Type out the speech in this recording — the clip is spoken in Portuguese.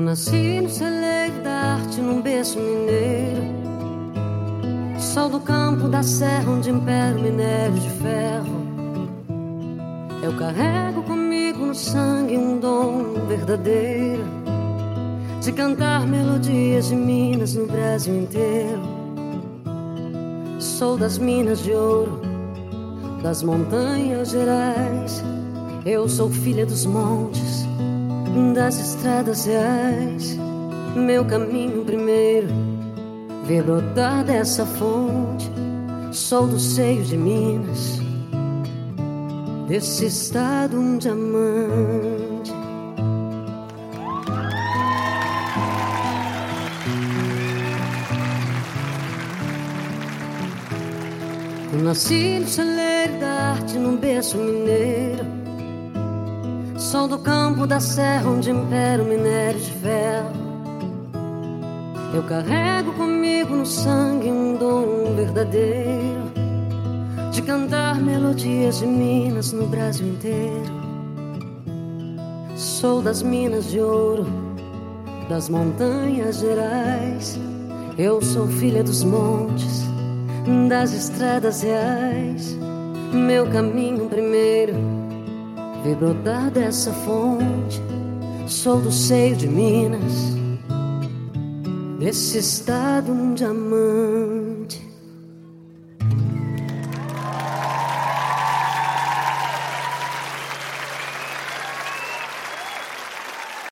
nasci no celeiro da arte, num berço mineiro. Sol do campo da serra, onde impera o minério de ferro. Eu carrego comigo no sangue um dom verdadeiro de cantar melodias de Minas no Brasil inteiro. Sou das Minas de Ouro, das Montanhas Gerais. Eu sou filha dos montes das estradas reais. Meu caminho primeiro, ver brotar dessa fonte. Sou do seio de Minas, desse estado um diamante. Eu nasci no celeiro da arte, num berço mineiro Sou do campo da serra onde impera o minério de ferro. Eu carrego comigo no sangue um dom verdadeiro de cantar melodias de Minas no Brasil inteiro. Sou das Minas de Ouro, das Montanhas Gerais. Eu sou filha dos montes, das estradas reais. Meu caminho primeiro ver brotar dessa fonte. Sou do seio de Minas, desse estado um diamante.